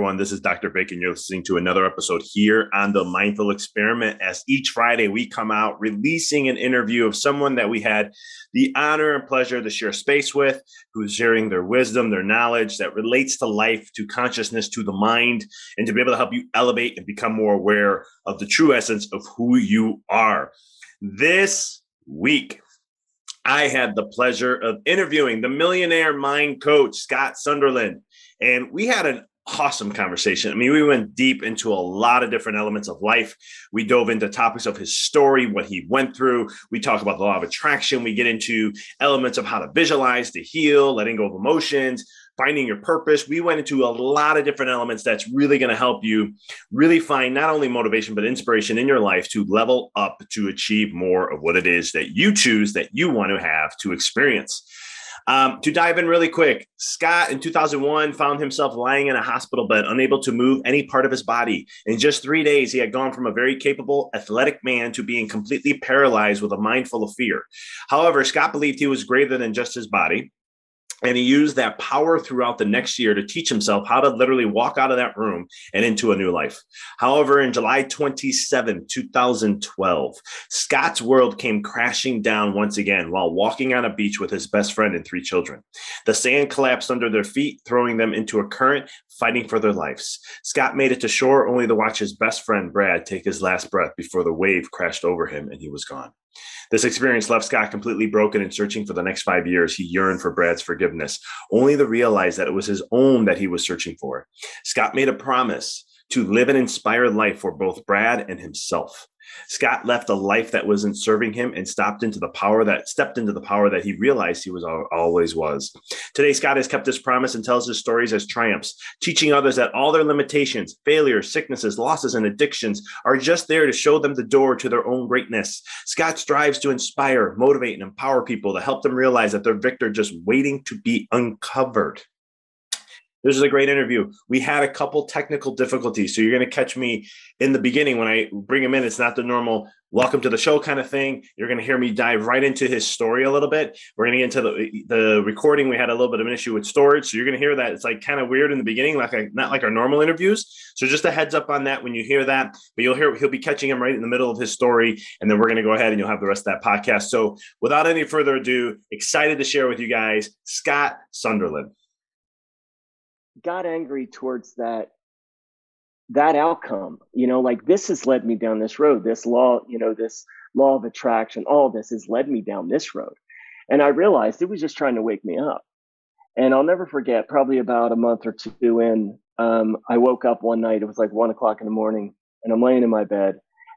Everyone, this is Dr. Bacon. You're listening to another episode here on the Mindful Experiment. As each Friday we come out releasing an interview of someone that we had the honor and pleasure to share space with, who's sharing their wisdom, their knowledge that relates to life, to consciousness, to the mind, and to be able to help you elevate and become more aware of the true essence of who you are. This week, I had the pleasure of interviewing the millionaire mind coach, Scott Sunderland. And we had an awesome conversation. I mean, we went deep into a lot of different elements of life. We dove into topics of his story, what he went through. We talk about the law of attraction. We get into elements of how to visualize, to heal, letting go of emotions, finding your purpose. We went into a lot of different elements that's really going to help you really find not only motivation, but inspiration in your life to level up to achieve more of what it is that you choose that you want to have to experience. Um, to dive in really quick, Scott in 2001 found himself lying in a hospital bed, unable to move any part of his body. In just three days, he had gone from a very capable, athletic man to being completely paralyzed with a mind full of fear. However, Scott believed he was greater than just his body. And he used that power throughout the next year to teach himself how to literally walk out of that room and into a new life. However, in July 27, 2012, Scott's world came crashing down once again while walking on a beach with his best friend and three children. The sand collapsed under their feet, throwing them into a current, fighting for their lives. Scott made it to shore only to watch his best friend, Brad, take his last breath before the wave crashed over him and he was gone. This experience left Scott completely broken and searching for the next five years. He yearned for Brad's forgiveness, only to realize that it was his own that he was searching for. Scott made a promise to live an inspired life for both Brad and himself. Scott left a life that wasn't serving him and stopped into the power that stepped into the power that he realized he was always was. Today, Scott has kept his promise and tells his stories as triumphs, teaching others that all their limitations, failures, sicknesses, losses, and addictions are just there to show them the door to their own greatness. Scott strives to inspire, motivate, and empower people to help them realize that they're victor just waiting to be uncovered. This is a great interview. We had a couple technical difficulties, so you're going to catch me in the beginning when I bring him in. It's not the normal welcome to the show kind of thing. You're going to hear me dive right into his story a little bit. We're going to get into the the recording. We had a little bit of an issue with storage, so you're going to hear that it's like kind of weird in the beginning, like not like our normal interviews. So just a heads up on that when you hear that. But you'll hear he'll be catching him right in the middle of his story, and then we're going to go ahead and you'll have the rest of that podcast. So without any further ado, excited to share with you guys Scott Sunderland got angry towards that that outcome you know like this has led me down this road this law you know this law of attraction, all this has led me down this road. And I realized it was just trying to wake me up. And I'll never forget, probably about a month or two in, um, I woke up one night. It was like one o'clock in the morning, and I'm laying in my bed.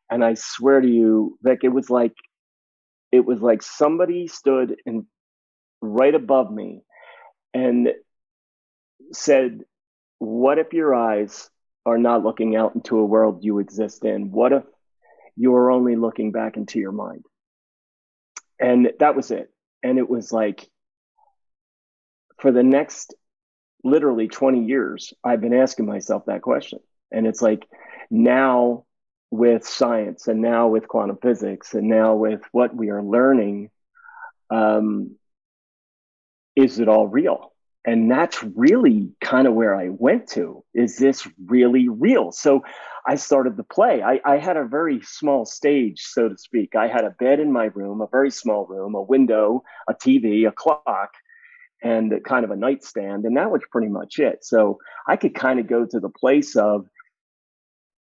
And I swear to you, Vic, it was like it was like somebody stood in right above me and said, What if your eyes are not looking out into a world you exist in? What if you are only looking back into your mind? And that was it. And it was like, for the next literally 20 years, I've been asking myself that question. And it's like now with science and now with quantum physics and now with what we are learning, um, is it all real? And that's really kind of where I went to. Is this really real? So I started the play. I, I had a very small stage, so to speak. I had a bed in my room, a very small room, a window, a TV, a clock, and kind of a nightstand. And that was pretty much it. So I could kind of go to the place of,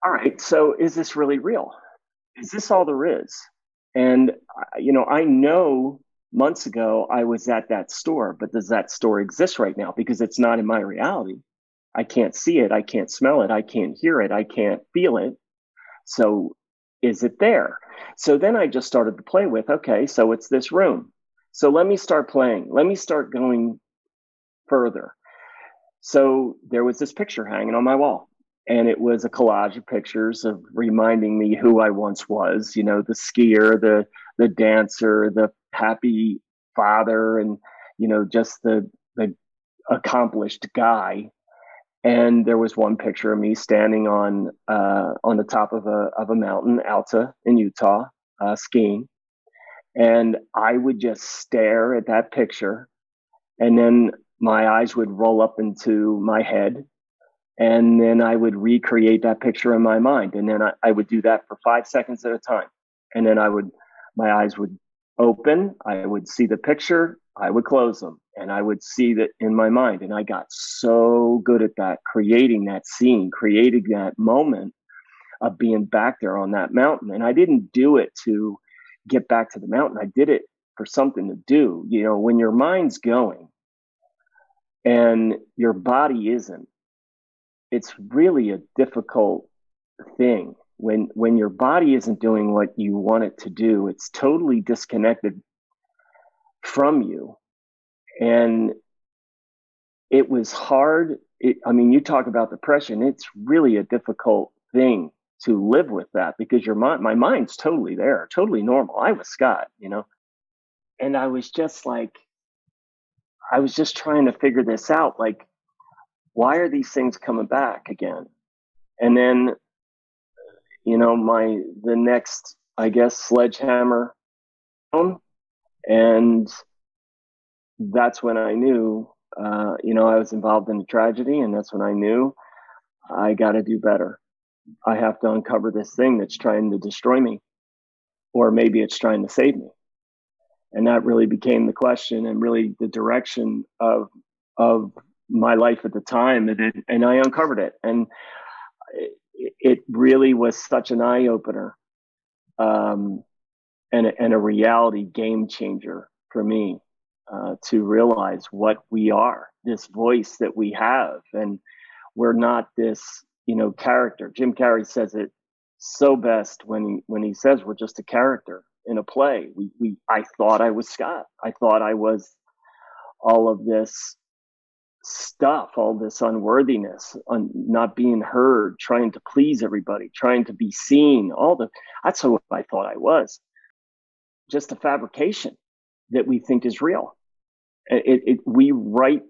all right, so is this really real? Is this all there is? And, uh, you know, I know months ago I was at that store, but does that store exist right now? Because it's not in my reality. I can't see it. I can't smell it. I can't hear it. I can't feel it. So is it there? So then I just started to play with, okay, so it's this room. So let me start playing. Let me start going further. So there was this picture hanging on my wall, and it was a collage of pictures of reminding me who I once was. You know, the skier, the the dancer, the happy father, and you know, just the the accomplished guy. And there was one picture of me standing on uh, on the top of a of a mountain, Alta in Utah, uh, skiing and I would just stare at that picture. And then my eyes would roll up into my head. And then I would recreate that picture in my mind. And then I, I would do that for five seconds at a time. And then I would, my eyes would open. I would see the picture. I would close them and I would see that in my mind. And I got so good at that, creating that scene, creating that moment of being back there on that mountain. And I didn't do it to, get back to the mountain. I did it for something to do. You know, when your mind's going and your body isn't, it's really a difficult thing. When when your body isn't doing what you want it to do, it's totally disconnected from you. And it was hard. It, I mean, you talk about depression, it's really a difficult thing to live with that because your mind, my mind's totally there, totally normal. I was Scott, you know, and I was just like, I was just trying to figure this out. Like, why are these things coming back again? And then, you know, my, the next, I guess, sledgehammer, and that's when I knew, uh, you know, I was involved in a tragedy, and that's when I knew I got to do better. I have to uncover this thing that's trying to destroy me, or maybe it's trying to save me. And that really became the question and really the direction of of my life at the time. And, and I uncovered it. And it, really was such an eye opener um, and, a, and a reality game changer for me uh, to realize what we are, this voice that we have. And we're not this you know, character. Jim Carrey says it so best when he when he says we're just a character in a play. We we I thought I was Scott. I thought I was all of this stuff, all this unworthiness, un, not being heard, trying to please everybody, trying to be seen. All the that's who I thought I was. Just a fabrication that we think is real. It, it, we write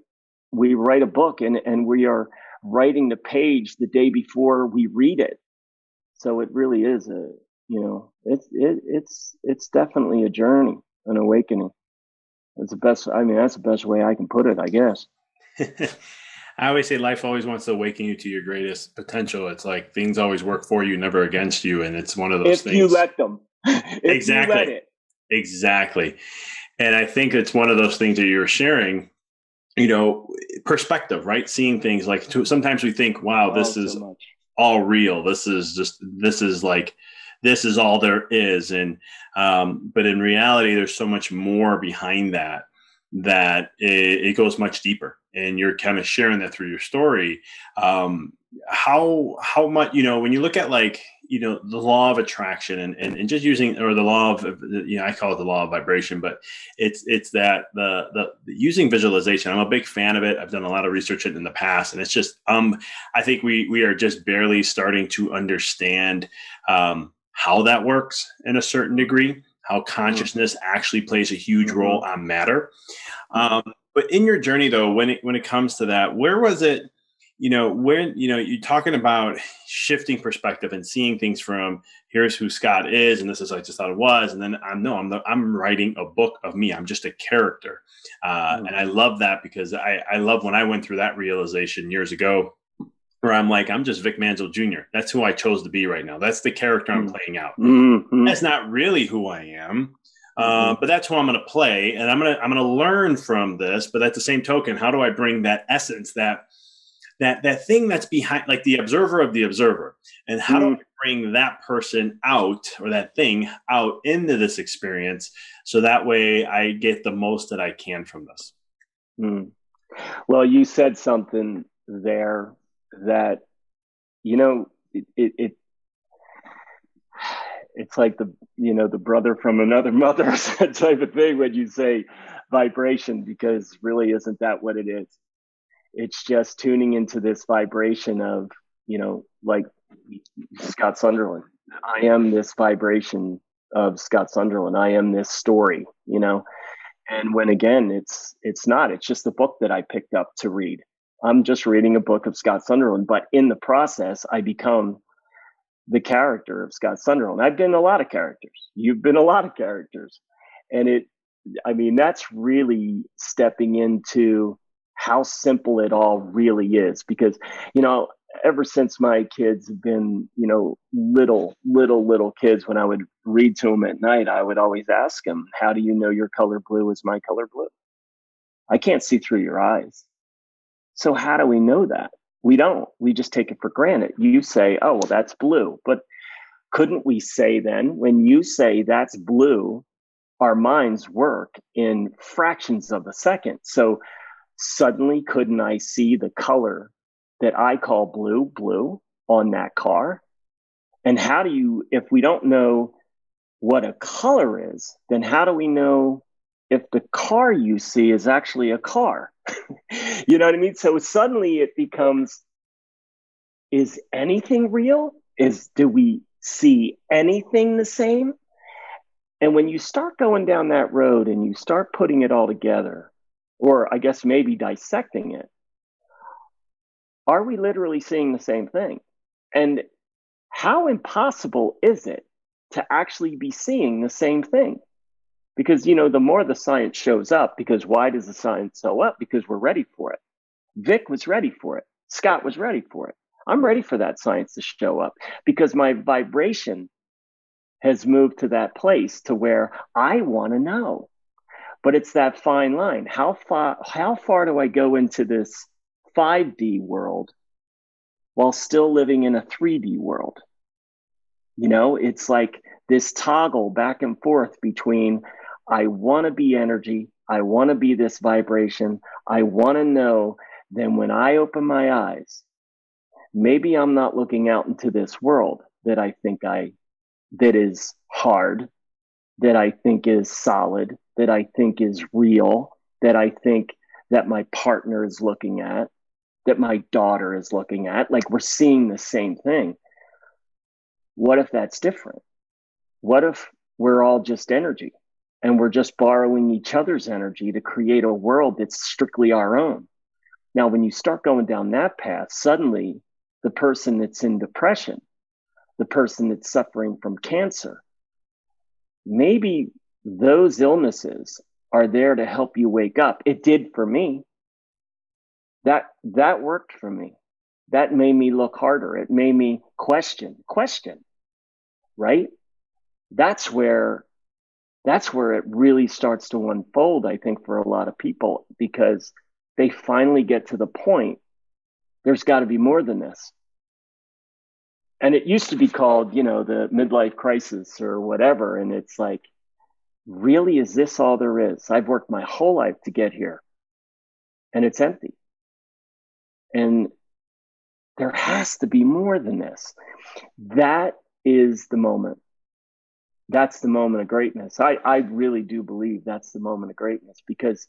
we write a book and and we are writing the page the day before we read it. So it really is a, you know, it's, it, it's, it's definitely a journey, an awakening. That's the best. I mean, that's the best way I can put it, I guess. I always say life always wants to awaken you to your greatest potential. It's like things always work for you, never against you. And it's one of those if things. you let them. exactly. Let exactly. And I think it's one of those things that you're sharing you know perspective right seeing things like to, sometimes we think wow this oh, is all real this is just this is like this is all there is and um, but in reality there's so much more behind that that it, it goes much deeper and you're kind of sharing that through your story. Um, how how much you know when you look at like you know the law of attraction and, and, and just using or the law of you know i call it the law of vibration but it's it's that the, the, the using visualization i'm a big fan of it. I've done a lot of research in the past and it's just um i think we we are just barely starting to understand um how that works in a certain degree how mm-hmm. consciousness actually plays a huge mm-hmm. role on matter um but in your journey though when it when it comes to that where was it you know when you know you're talking about shifting perspective and seeing things from here's who scott is and this is i just thought it was and then i'm no i'm the, i'm writing a book of me i'm just a character uh, mm. and i love that because i i love when i went through that realization years ago where i'm like i'm just vic manzel jr that's who i chose to be right now that's the character i'm mm. playing out mm-hmm. that's not really who i am uh, but that's who I'm going to play, and I'm going to I'm going to learn from this. But at the same token, how do I bring that essence, that that that thing that's behind like the observer of the observer and how mm. do i bring that person out or that thing out into this experience so that way i get the most that i can from this mm. well you said something there that you know it, it, it it's like the you know the brother from another mother type of thing when you say vibration because really isn't that what it is. It's just tuning into this vibration of you know like scott sunderland. I am this vibration of scott sunderland. I am this story you know? And when again it's it's not. It's just a book that i picked up to read i'm just reading a book of scott sunderland but in the process i become the character of scott sunderland. I've been a lot of characters. You've been a lot of characters. And it i mean that's really stepping into how simple it all really is because you know ever since my kids have been you know little little little kids when i would read to them at night i would always ask them how do you know your color blue is my color blue? I can't see through your eyes so how do we know that? We don't. We just take it for granted. You say oh well that's blue. But couldn't we say then when you say that's blue our minds work in fractions of a second. So suddenly couldn't I see the color that I call blue, blue on that car? And how do you, if we don't know what a color is, then how do we know if the car you see is actually a car? you know what I mean? So suddenly it becomes is anything real? Is do we see anything the same? And when you start going down that road and you start putting it all together, or I guess maybe dissecting it, are we literally seeing the same thing? And how impossible is it to actually be seeing the same thing? Because, you know, the more the science shows up, because why does the science show up? Because we're ready for it. Vic was ready for it. Scott was ready for it. I'm ready for that science to show up because my vibration has moved to that place to where I want to know but it's that fine line. How far how far do I go into this 5D world while still living in a 3D world? You know, it's like this toggle back and forth between I want to be energy, I want to be this vibration, I want to know then when I open my eyes, maybe I'm not looking out into this world that I think I that is hard, that I think is solid, that I think is real, that I think that my partner is looking at, that my daughter is looking at. Like we're seeing the same thing. What if that's different? What if we're all just energy and we're just borrowing each other's energy to create a world that's strictly our own? Now, when you start going down that path, suddenly the person that's in depression, the person that's suffering from cancer, maybe those illnesses are there to help you wake up. It did for me. That that worked for me. That made me look harder. It made me question, question. Right? That's where that's where it really starts to unfold, I think, for a lot of people, because they finally get to the point there's got to be more than this. and it used to be called, you know, the midlife crisis or whatever. And it's like, really, is this all there is? I've worked my whole life to get here and it's empty. And there has to be more than this. That is the moment. That's the moment of greatness. I, I really do believe that's the moment of greatness because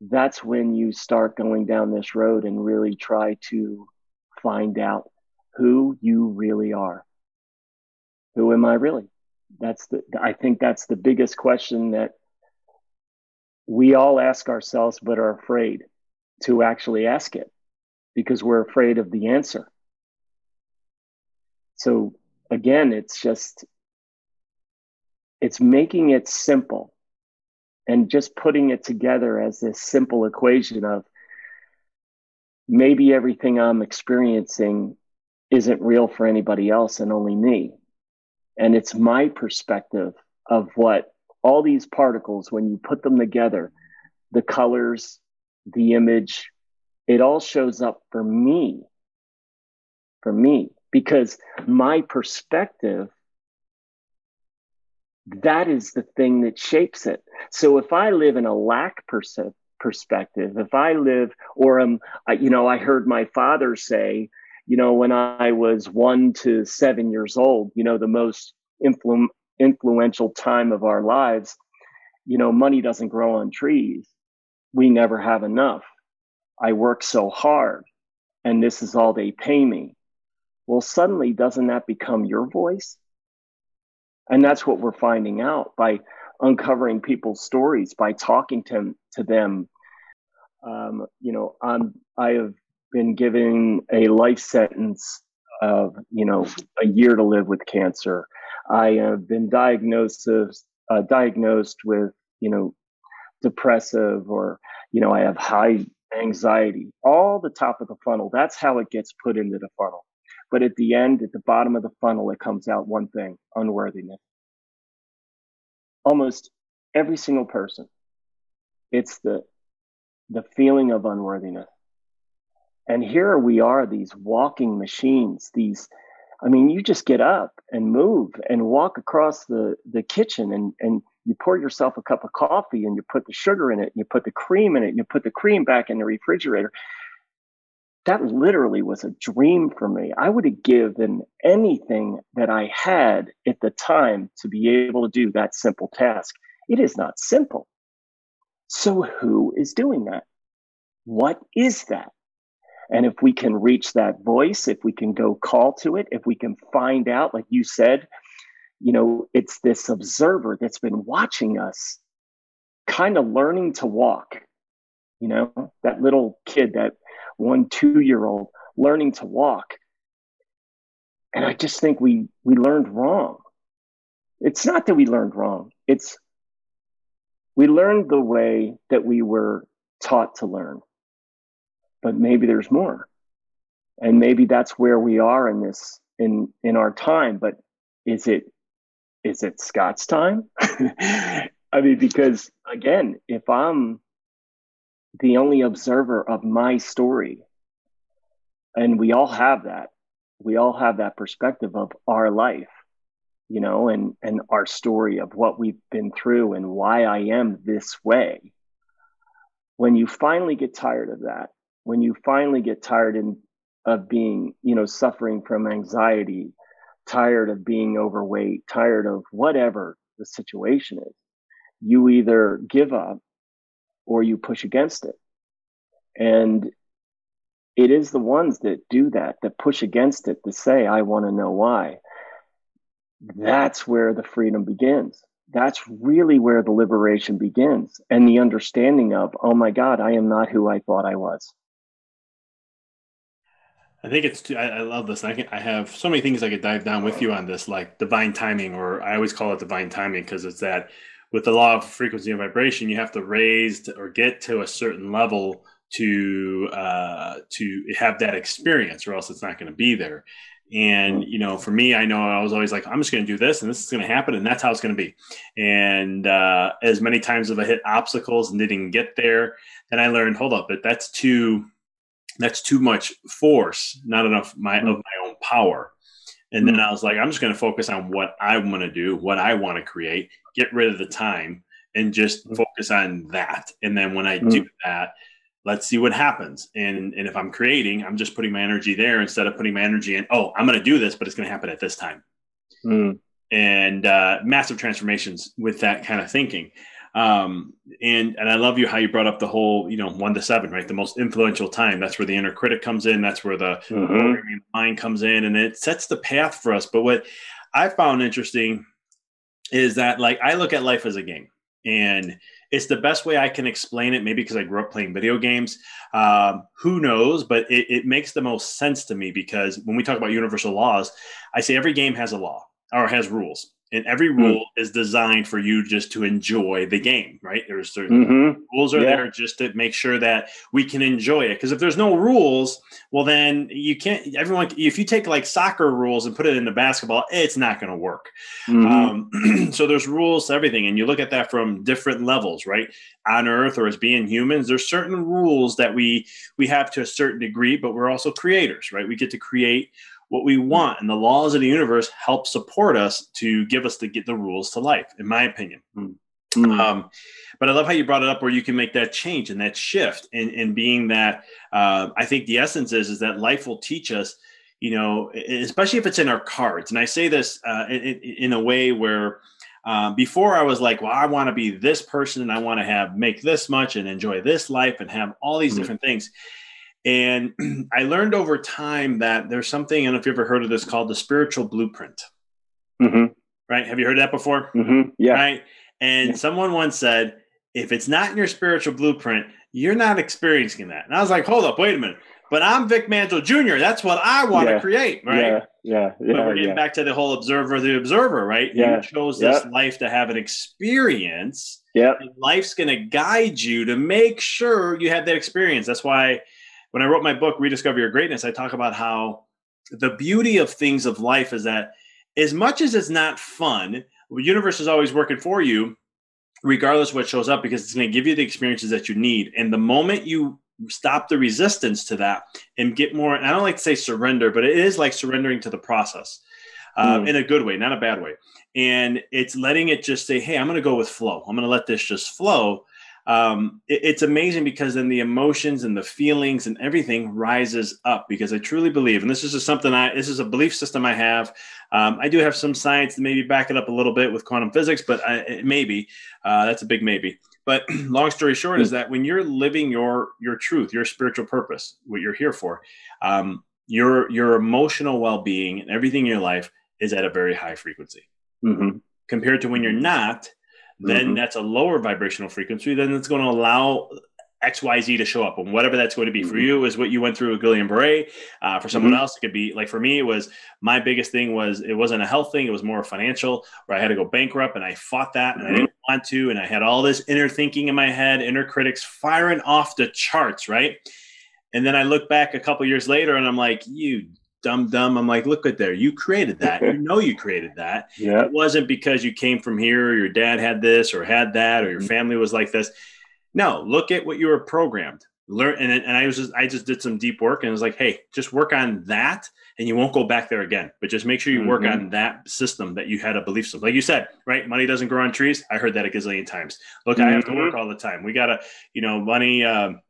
that's when you start going down this road and really try to find out who you really are. Who am I really? That's the, I think that's the biggest question that we all ask ourselves, but are afraid to actually ask it because we're afraid of the answer. So again, it's just, it's making it simple and just putting it together as this simple equation of maybe everything I'm experiencing isn't real for anybody else and only me. And it's my perspective of what all these particles, when you put them together, the colors, the image, it all shows up for me. For me, because my perspective that is the thing that shapes it. So if I live in a lack pers- perspective, if I live, or um, you know, I heard my father say, you know, when I was one to seven years old, you know, the most influ- influential time of our lives, you know, money doesn't grow on trees. We never have enough. I work so hard, and this is all they pay me. Well, suddenly, doesn't that become your voice? And that's what we're finding out by uncovering people's stories, by talking to, to them. Um, you know, I'm, I have been given a life sentence of, you know, a year to live with cancer. I have been diagnosed, uh, diagnosed with, you know, depressive or, you know, I have high anxiety, all the top of the funnel. That's how it gets put into the funnel. But at the end, at the bottom of the funnel, it comes out one thing unworthiness. Almost every single person, it's the, the feeling of unworthiness. And here we are, these walking machines, these, I mean, you just get up and move and walk across the, the kitchen and, and you pour yourself a cup of coffee and you put the sugar in it and you put the cream in it and you put the cream back in the refrigerator that literally was a dream for me. I would have given anything that I had at the time to be able to do that simple task. It is not simple. So, who is doing that? What is that? And if we can reach that voice, if we can go call to it, if we can find out, like you said, you know, it's this observer that's been watching us, kind of learning to walk. You know, that little kid that one two year old learning to walk. And i just think we we learned wrong. It's not that we learned wrong. It's we learned the way that we were taught to learn. But maybe there's more. And maybe that's where we are in this in in our time. But is it is it scott's time? I mean because again if i'm the only observer of my story. And we all have that. We all have that perspective of our life, you know, and, and our story of what we've been through and why I am this way. When you finally get tired of that, when you finally get tired in, of being, you know, suffering from anxiety, tired of being overweight, tired of whatever the situation is, you either give up or you push against it. And it is the ones that do that, that push against it, to say, I want to know why. That's where the freedom begins. That's really where the liberation begins and the understanding of, oh my God, I am not who I thought I was. I think it's. I, I, love this. I, can, I have so many things I could dive down with you on this, like divine timing, or I always call it divine timing because it's that with the law of frequency and vibration, you have to raise to, or get to a certain level to uh, to have that experience, or else it's not going to be there. And you know, for me, I know I was always like, I'm just going to do this, and this is going to happen, and that's how it's going to be. And uh, as many times as I hit obstacles and didn't get there, then I learned, hold up, but that's too that's too much force, not enough my of my own power. And then I was like, I'm just going to focus on what I want to do, what I want to create, get rid of the time and just focus on that. And then when I do that, let's see what happens. And and if I'm creating, I'm just putting my energy there instead of putting my energy in, oh, I'm going to do this, but it's going to happen at this time. Mm. And uh, massive transformations with that kind of thinking. Um, and and I love you how you brought up the whole, you know, one to seven, right? The most influential time. That's where the inner critic comes in. That's where the mm-hmm. mind comes in, and it sets the path for us. But what I found interesting is that, like, I look at life as a game, and it's the best way I can explain it. Maybe because I grew up playing video games. Um, who knows? But it, it makes the most sense to me because when we talk about universal laws, I say every game has a law or has rules and every hmm. rule mm. is designed for you just to enjoy the game right there's certain mm-hmm. rules are yeah. there just to make sure that we can enjoy it because if there's no rules well then you can't everyone if you take like soccer rules and put it into basketball it's not going to work mm-hmm. um, so there's rules to everything and you look at that from different levels right on earth or as being humans there's certain rules that we we have to a certain degree but we're also creators right we get to create what we want and the laws of the universe help support us to give us the get the rules to life in my opinion mm-hmm. um, but i love how you brought it up where you can make that change and that shift in, in being that uh, i think the essence is is that life will teach us you know especially if it's in our cards and i say this uh, in, in, a way where uh, before I was like, well, I want to be this person and I want to have make this much and enjoy this life and have all these mm-hmm. different things. And I learned over time that there's something, I don't know if you've ever heard of this called the spiritual blueprint. Mm-hmm. Right? Have you heard that before? Mm-hmm. Yeah. Right. And yeah. someone once said, if it's not in your spiritual blueprint, you're not experiencing that. And I was like, hold up, wait a minute. But I'm Vic Mantle Jr. That's what I want yeah. to create, right? Yeah, yeah, yeah. But we're getting back to the whole observer, the observer, right? Yeah. You chose this yep. life to have an experience. Yeah. Life's going to guide you to make sure you have that experience. That's why when I wrote my book, Rediscover Your Greatness, I talk about how the beauty of things of life is that as much as it's not fun, the universe is always working for you, regardless of what shows up, because it's going to give you the experiences that you need. And the moment you stop the resistance to that and get more, and I don't like to say surrender, but it is like surrendering to the process. Um, mm. in a good way, not a bad way. And it's letting it just say, hey, I'm going to go with flow. I'm going to let this just flow um, it, it's amazing because then the emotions and the feelings and everything rises up because I truly believe, and this is just something I, this is a belief system I have. Um, I do have some science to maybe back it up a little bit with quantum physics, but I, maybe uh, that's a big maybe. But long story short is that when you're living your your truth, your spiritual purpose, what you're here for, um, your your emotional well being and everything in your life is at a very high frequency. Mm-hmm. Compared to when you're not, then mm-hmm. that's a lower vibrational frequency. Then it's going to allow XYZ to show up. And whatever that's going to be for mm-hmm. you is what you went through with Guillain-Barré. Uh, for someone mm-hmm. else, it could be like for me, it was my biggest thing was it wasn't a health thing. It was more financial where I had to go bankrupt and I fought that and I mm-hmm. didn't want to. And I had all this inner thinking in my head, inner critics firing off the charts. Right. And then I look back a couple years later and I'm like, you dumb dumb. I'm like, look at there. You created that. you know you created that. Yeah. It wasn't because you came from here or your dad had this or had that or your mm-hmm. family was like this. No, look at what you were programmed. Learn and, and I was just I just did some deep work and it was like, hey, just work on that and you won't go back there again. But just make sure you work mm-hmm. on that system that you had a belief system. Like you said, right? Money doesn't grow on trees. I heard that a gazillion times. Look, mm-hmm. I have to work mm-hmm. all the time. We gotta, you know, money um,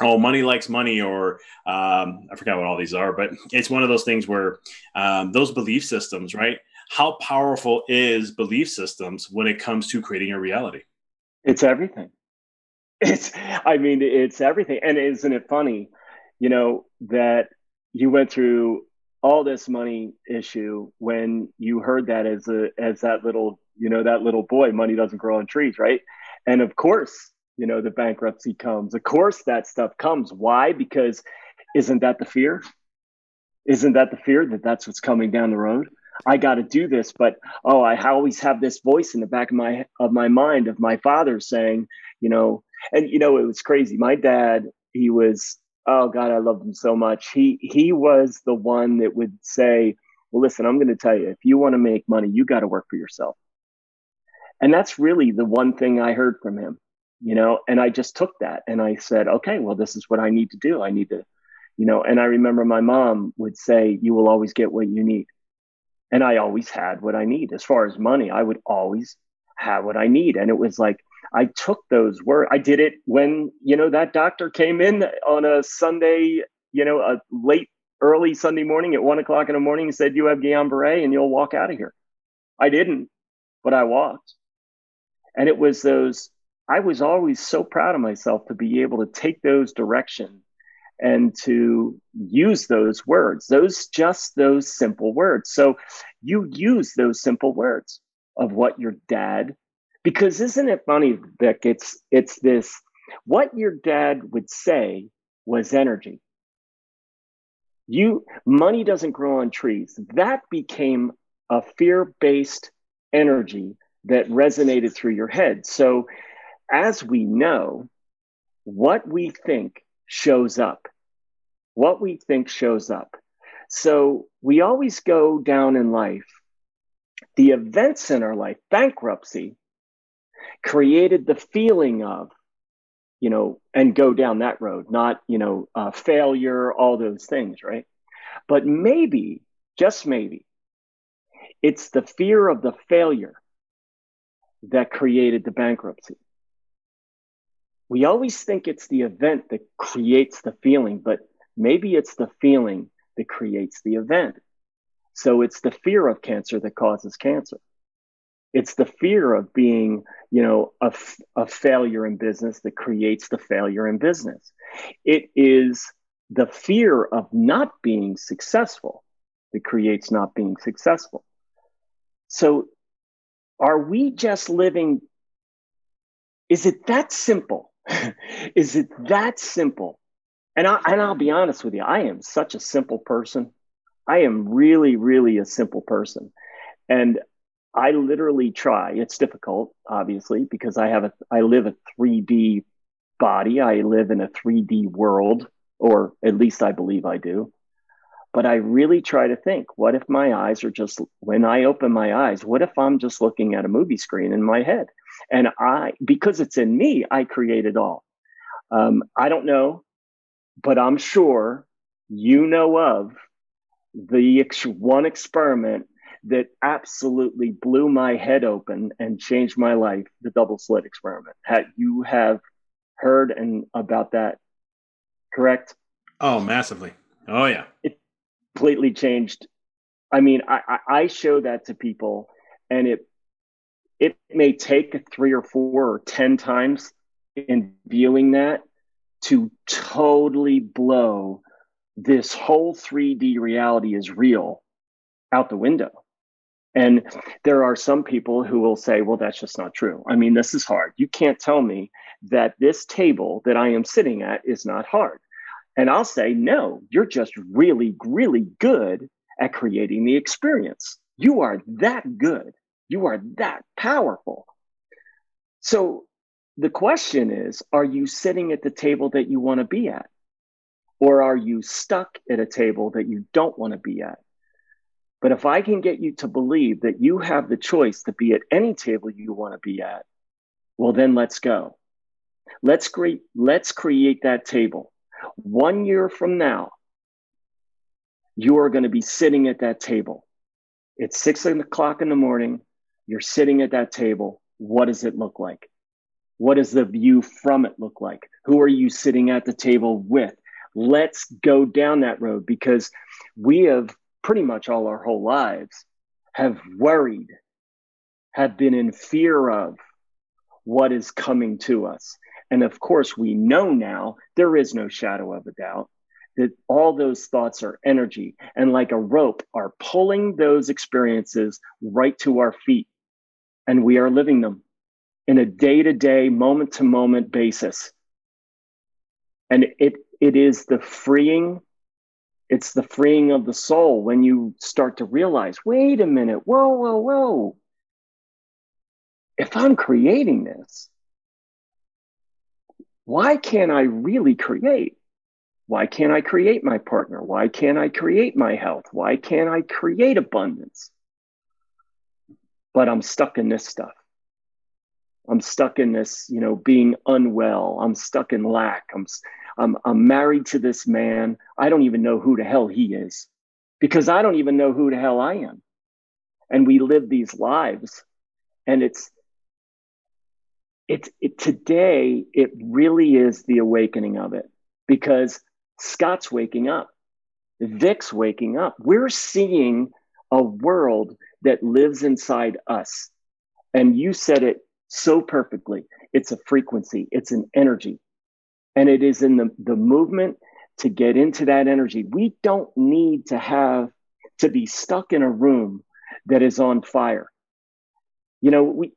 oh money likes money or um, i forgot what all these are but it's one of those things where um, those belief systems right? How powerful is belief systems when it comes to creating a reality? It's everything. It's i mean it's everything. And isn't it funny you know that you went through all this money issue when you heard that as a as that little you know that little boy money doesn't grow on trees right? And of course you know the bankruptcy comes. Of course that stuff comes. Why? Because isn't that the fear? Isn't that the fear that that's what's coming down the road? I got to do this but oh i always have this voice in the back of my of my mind of my father saying you know and you know it was crazy. My dad he was oh god i loved him so much. He he was the one that would say well listen i'm going to tell you if you want to make money you got to work for yourself. And that's really the one thing i heard from him you know and i just took that and i said okay well this is what i need to do i need to you know and i remember my mom would say you will always get what you need And I always had what I need. As far as money, I would always have what I need. And it was like, I took those words. I did it when, you know, that doctor came in on a Sunday, you know, a late, early Sunday morning at one o'clock in the morning and said, You have Guillain Barre and you'll walk out of here. I didn't, but I walked. And it was those, I was always so proud of myself to be able to take those directions and to use those words, those just those simple words. So you use those simple words of what your dad, because isn't it funny, Vic? It's it's this what your dad would say was energy. You money doesn't grow on trees. That became a fear-based energy that resonated through your head. So as we know, what we think shows up. What we think shows up. So we always go down in life. The events in our life, bankruptcy, created the feeling of, you know, and go down that road, not, you know, uh, failure, all those things, right? But maybe, just maybe, it's the fear of the failure that created the bankruptcy we always think it's the event that creates the feeling, but maybe it's the feeling that creates the event. So it's the fear of cancer that causes cancer. It's the fear of being, you know, a, a failure in business that creates the failure in business. It is the fear of not being successful that creates not being successful. So are we just living? Is it that simple? is it that simple? And I and I'll be honest with you, I am such a simple person. I am really, really a simple person. And I literally try. It's difficult, obviously, because I have a I live a 3D body. I live in a 3D world, or at least I believe I do. But I really try to think, what if my eyes are just when I open my eyes, what if I'm just looking at a movie screen in my head? And I, because it's in me, I create it all. Um, I don't know, but I'm sure you know of the ex- one experiment that absolutely blew my head open and changed my life the double slit experiment. You have heard and about that, correct? Oh, massively. Oh, yeah. It completely changed. I mean, I, I show that to people and it it may take three or four or 10 times in viewing that to totally blow this whole 3D reality is real out the window. And there are some people who will say, well, that's just not true. I mean, this is hard. You can't tell me that this table that I am sitting at is not hard. And I'll say, no, you're just really, really good at creating the experience. You are that good. You are that powerful. So the question is are you sitting at the table that you want to be at? Or are you stuck at a table that you don't want to be at? But if I can get you to believe that you have the choice to be at any table you want to be at, well, then let's go. Let's create, let's create that table. One year from now, you are going to be sitting at that table. It's six o'clock in the morning. You're sitting at that table. What does it look like? What does the view from it look like? Who are you sitting at the table with? Let's go down that road because we have pretty much all our whole lives have worried, have been in fear of what is coming to us. And of course, we know now there is no shadow of a doubt that all those thoughts are energy and like a rope are pulling those experiences right to our feet and we are living them in a day to day, moment to moment basis. And it, it is the freeing, it's the freeing of the soul when you start to realize wait a minute, whoa, whoa, whoa. If I'm creating this, why can't I really create? Why can't I create my partner? Why can't I create my health? Why can't I create abundance? But I'm stuck in this stuff. I'm stuck in this, you know, being unwell. I'm stuck in lack. I'm, I'm, I'm married to this man. I don't even know who the hell he is because I don't even know who the hell I am. and we live these lives and it's it's it, today it really is the awakening of it because scott's waking up vic's waking up we're seeing a world that lives inside us and you said it so perfectly it's a frequency it's an energy and it is in the, the movement to get into that energy we don't need to have to be stuck in a room that is on fire. You know, we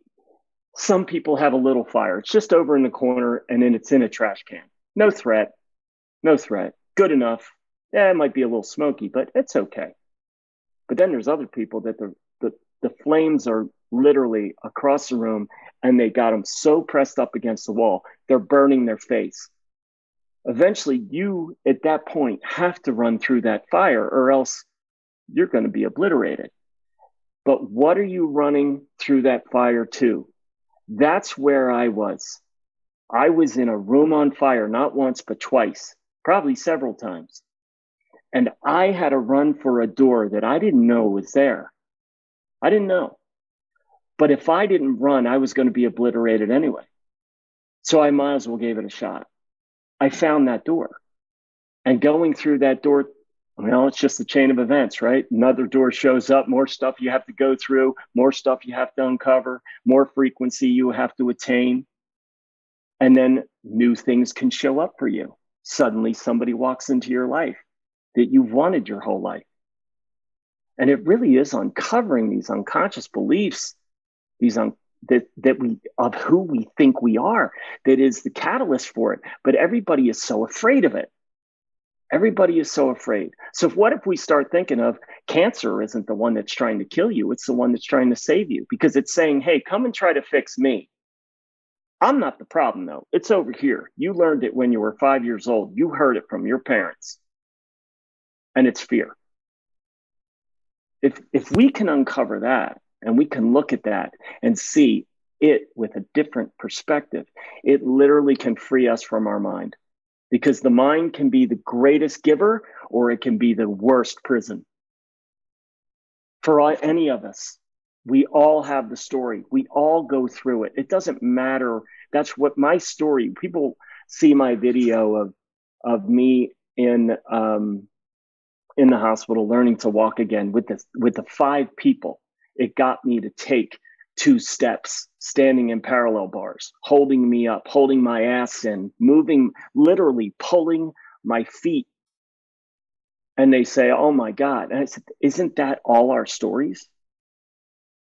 some people have a little fire. It's just over in the corner and then it's in a trash can. No threat. No threat. Good enough. Yeah, it might be a little smoky, but it's okay. But then there's other people that the the, flames are literally across the room and they got them so pressed up against the wall, they're burning their face. Eventually, you at that point have to run through that fire or else you're going to be obliterated. But what are you running through that fire to? That's where I was. I was in a room on fire, not once, but twice, probably several times. And I had to run for a door that I didn't know was there. I didn't know. But if I didn't run, I was going to be obliterated anyway. So I might as well gave it a shot. I found that door. And going through that door well, it's just a chain of events, right? Another door shows up, more stuff you have to go through, more stuff you have to uncover, more frequency you have to attain. And then new things can show up for you. Suddenly, somebody walks into your life that you've wanted your whole life. And it really is uncovering these unconscious beliefs, these un- that, that we of who we think we are, that is the catalyst for it. But everybody is so afraid of it Everybody is so afraid. So, what if we start thinking of cancer isn't the one that's trying to kill you? It's the one that's trying to save you because it's saying, hey, come and try to fix me. I'm not the problem, though. It's over here. You learned it when you were five years old. You heard it from your parents. And it's fear. If, if we can uncover that and we can look at that and see it with a different perspective, it literally can free us from our mind because the mind can be the greatest giver or it can be the worst prison. For any of us, we all have the story. We all go through it. It doesn't matter. That's what my story. People see my video of of me in um, in the hospital learning to walk again with the with the five people it got me to take two steps, standing in parallel bars, holding me up, holding my ass in, moving, literally pulling my feet. And they say, Oh my God. And I said, Isn't that all our stories?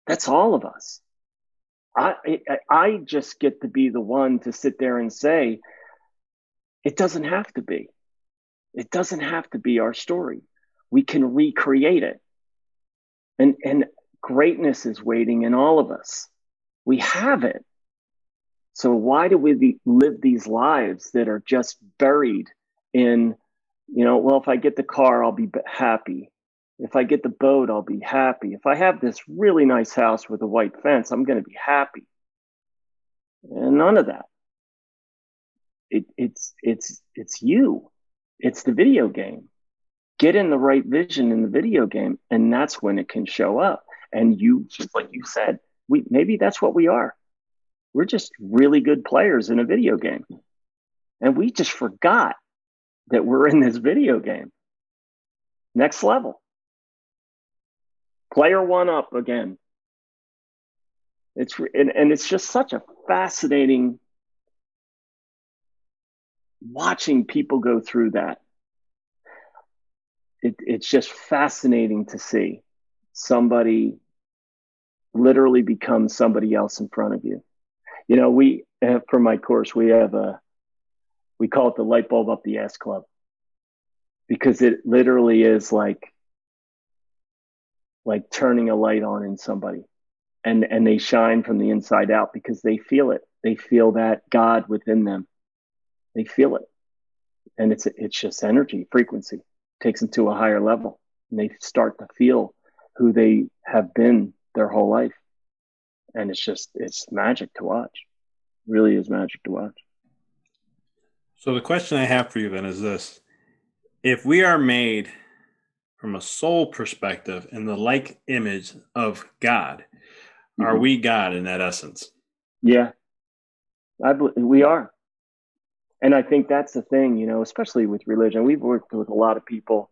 That's all of us. I, I just get to be the one to sit there and say, it doesn't have to be. It doesn't have to be our story. We can recreate it. And, and Greatness is waiting in all of us. We have it. So why do we live these lives that are just buried in, you know, well, if I get the car, I'll be happy. If I get the boat, I'll be happy. If I have this really nice house with a white fence, I'm going to be happy. And none of that. It, it's it's it's you. It's the video game. Get in the right vision in the video game, and that's when it can show up. And you, just like you said, we maybe that's what we are. We're just really good players in a video game. And we just forgot that we're in this video game. Next level. Player one up again. It's and, and it's just such a fascinating watching people go through that. It, it's just fascinating to see somebody literally become somebody else in front of you. You know, we have, for my course, we have a, we call it the light bulb up the ass club because it literally is like, like turning a light on in somebody and, and they shine from the inside out because they feel it. They feel that God within them. They feel it. And it's, it's just energy, frequency takes them to a higher level and they start to feel who they have been their whole life. And it's just, it's magic to watch. It really is magic to watch. So the question I have for you then is this if we are made from a soul perspective in the like image of God. Mm-hmm. Are we God in that essence? Yeah, I believe we are. And I think that's the thing, you know, especially with religion. We've worked with a lot of people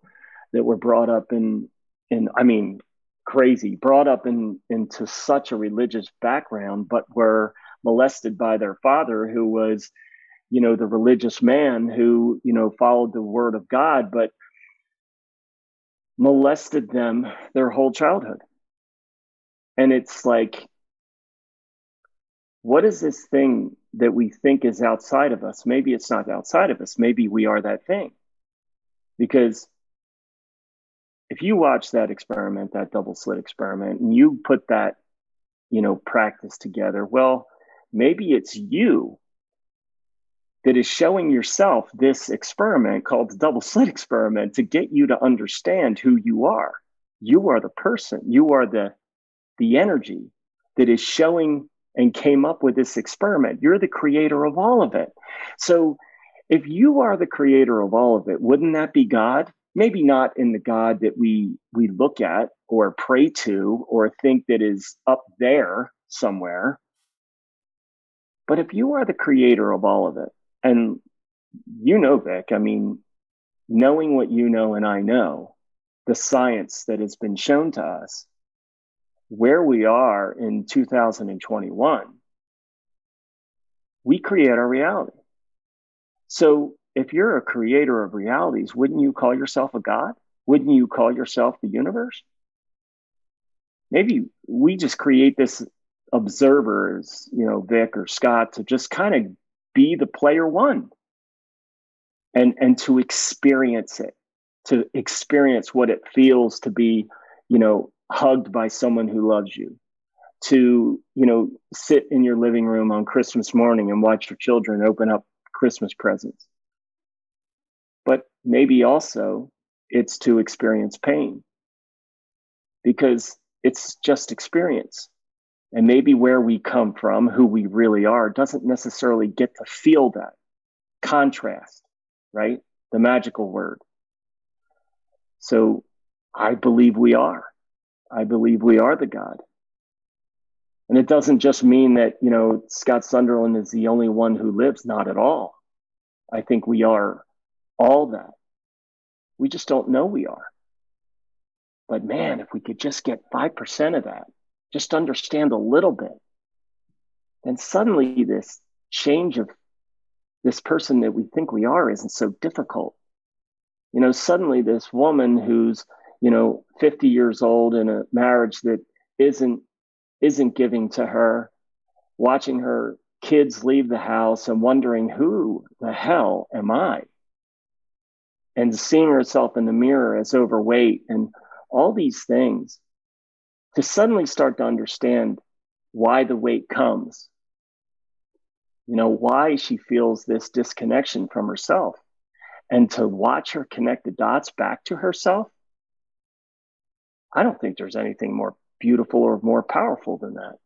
that were brought up in, in I mean, crazy, brought up in into such a religious background, but were molested by their father, who was, you know, the religious man who, you know, followed the word of God, but molested them their whole childhood. And it's like, what is this thing that we think is outside of us? Maybe it's not outside of us. Maybe we are that thing. Because if you watch that experiment, that double slit experiment, and you put that, you know, practice together, well, maybe it's you that is showing yourself this experiment called the double slit experiment to get you to understand who you are. You are the person, you are the the energy that is showing and came up with this experiment. You're the creator of all of it. So if you are the creator of all of it, wouldn't that be God? Maybe not in the God that we we look at or pray to or think that is up there somewhere. But if you are the creator of all of it, and you know, Vic, I mean, knowing what you know and I know, the science that has been shown to us, where we are in 2021, we create our reality. So if you're a creator of realities, wouldn't you call yourself a God? Wouldn't you call yourself the universe? Maybe we just create this observers, you know, Vic or Scott, to just kind of be the player one and and to experience it, to experience what it feels to be, you know, hugged by someone who loves you to you know sit in your living room on christmas morning and watch your children open up christmas presents. But maybe also it's to experience pain because it's just experience. And maybe where we come from who we really are doesn't necessarily get to feel that contrast right? The magical word. So i believe we are I believe we are the God. And it doesn't just mean that, you know, Scott Sunderland is the only one who lives, not at all. I think we are all that. We just don't know we are. But man, if we could just get 5% of that, just understand a little bit, then suddenly this change of this person that we think we are isn't so difficult. You know, suddenly this woman who's you know 50 years old in a marriage that isn't isn't giving to her watching her kids leave the house and wondering who the hell am i? And seeing herself in the mirror as overweight and all these things to suddenly start to understand why the weight comes. You know why she feels this disconnection from herself. And to watch her connect the dots back to herself I don't think there's anything more beautiful or more powerful than that.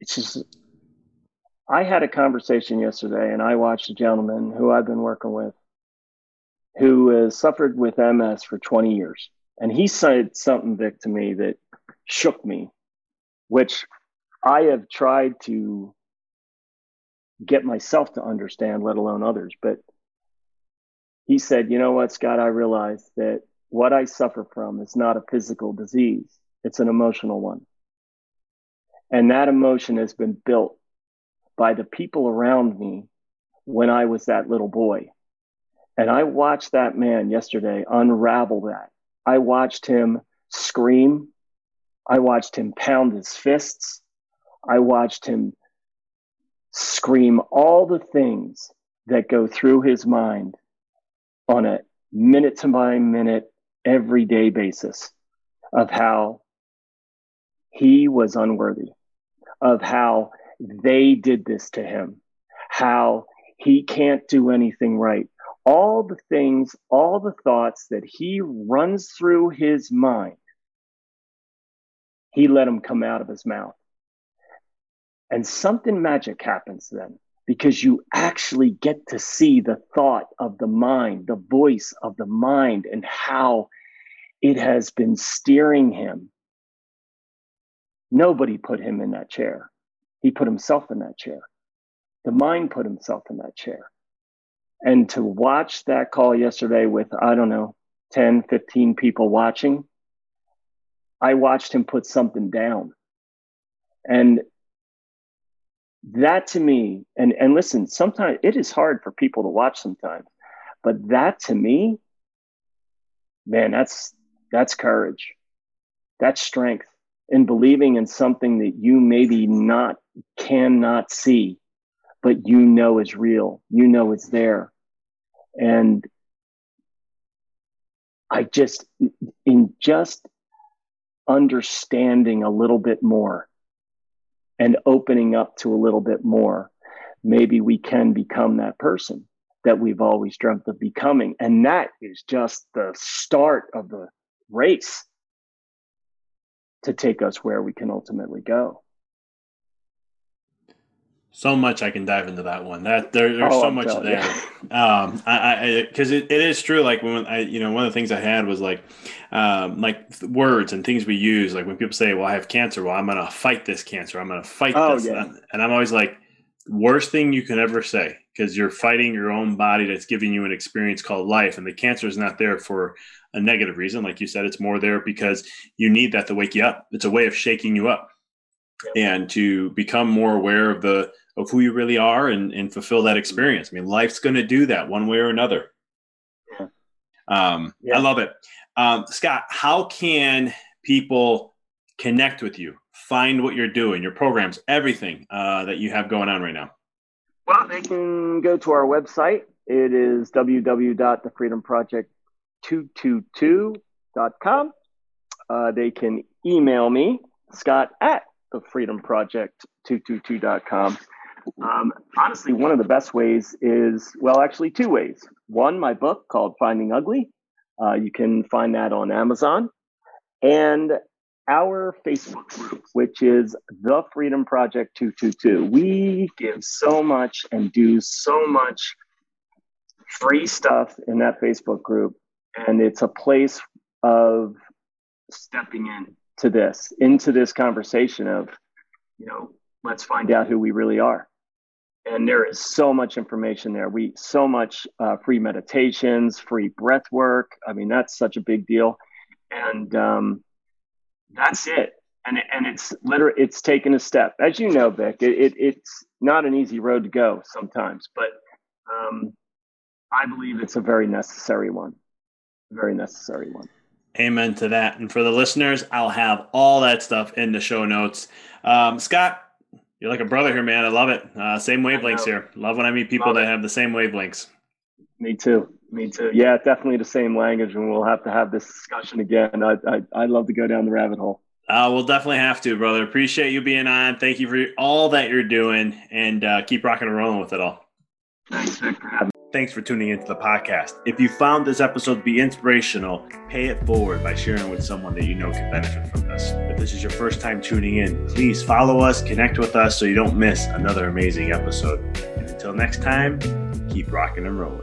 It's just, I had a conversation yesterday and I watched a gentleman who I've been working with who has suffered with MS for 20 years. And he said something, Vic, to me that shook me, which I have tried to get myself to understand, let alone others. But he said, You know what, Scott, I realized that what I suffer from is not a physical disease, it's an emotional one. And that emotion has been built by the people around me when I was that little boy. And I watched that man yesterday unravel that. I watched him scream. I watched him pound his fists. I watched him scream all the things that go through his mind on a minute to by minute everyday basis of how he was unworthy, of how they did this to him, how he can't do anything right. All the things, all the thoughts that he runs through his mind, he let them come out of his mouth. And something magic happens then. because you actually get to see the thought of the mind, the voice of the mind, and how it has been steering him. Nobody put him in that chair. He put himself in that chair. The mind put himself in that chair. And to watch that call yesterday with, I don't know, 10, 15 people watching, I watched him put something down. And that to me, and, and listen, sometimes it is hard for people to watch sometimes, but that to me, man, that's that's courage. That's strength in believing in something that you maybe not cannot see, but you know is real. You know it's there. And I just in just understanding a little bit more and opening up to a little bit more, maybe we can become that person that we've always dreamt of becoming. And that is just the start of the race to take us where we can ultimately go. So much I can dive into that one. That there, there's oh, so I'm much there. um, I, because it, it is true. Like when I, you know, one of the things I had was like, um, like words and things we use. Like when people say, "Well, I have cancer," well, I'm gonna fight this cancer. I'm gonna fight oh, this, yeah. and I'm always like, worst thing you can ever say because you're fighting your own body that's giving you an experience called life, and the cancer is not there for a negative reason. Like you said, it's more there because you need that to wake you up. It's a way of shaking you up and to become more aware of the of who you really are and, and fulfill that experience. I mean, life's going to do that one way or another. Um, yeah. I love it. Um, Scott, how can people connect with you, find what you're doing, your programs, everything uh, that you have going on right now? Well, they can go to our website. It is www.thefreedomproject222.com. Uh, they can email me, Scott at thefreedomproject222.com. Um, honestly, one of the best ways is, well, actually, two ways. One, my book called Finding Ugly. Uh, you can find that on Amazon. And our Facebook group, which is The Freedom Project 222. We give so much and do so much free stuff in that Facebook group. And it's a place of stepping in to this, into this conversation of, you know, let's find out who we really are and there is so much information there. We so much uh, free meditations, free breath work. I mean, that's such a big deal, and um, that's it. And and it's literally it's taken a step, as you know, Vic. It, it, it's not an easy road to go sometimes, but um, I believe it's a very necessary one. Very necessary one. Amen to that. And for the listeners, I'll have all that stuff in the show notes. Um, Scott, you're like a brother here, man. I love it. Uh, same wavelengths here. Love when I meet people love that it. have the same wavelengths. Me too. Me too. Yeah, definitely the same language, and we'll have to have this discussion again. I I I love to go down the rabbit hole. Uh, we'll definitely have to, brother. Appreciate you being on. Thank you for all that you're doing, and uh, keep rocking and rolling with it all. Thanks, for having me. Thanks for tuning into the podcast. If you found this episode to be inspirational, pay it forward by sharing with someone that you know can benefit from this. If this is your first time tuning in, please follow us, connect with us so you don't miss another amazing episode. And until next time, keep rocking and rolling.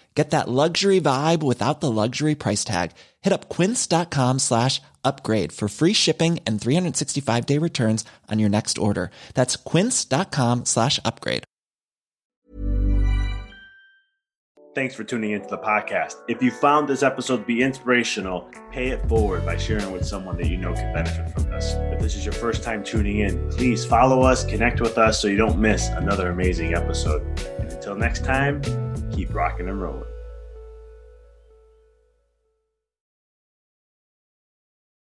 Get that luxury vibe without the luxury price tag. Hit up quince.com slash upgrade for free shipping and 365 day returns on your next order. That's quince.com slash upgrade. Thanks for tuning into the podcast. If you found this episode to be inspirational, pay it forward by sharing with someone that you know can benefit from this. If this is your first time tuning in, please follow us, connect with us so you don't miss another amazing episode. And until next time, keep rocking and rolling.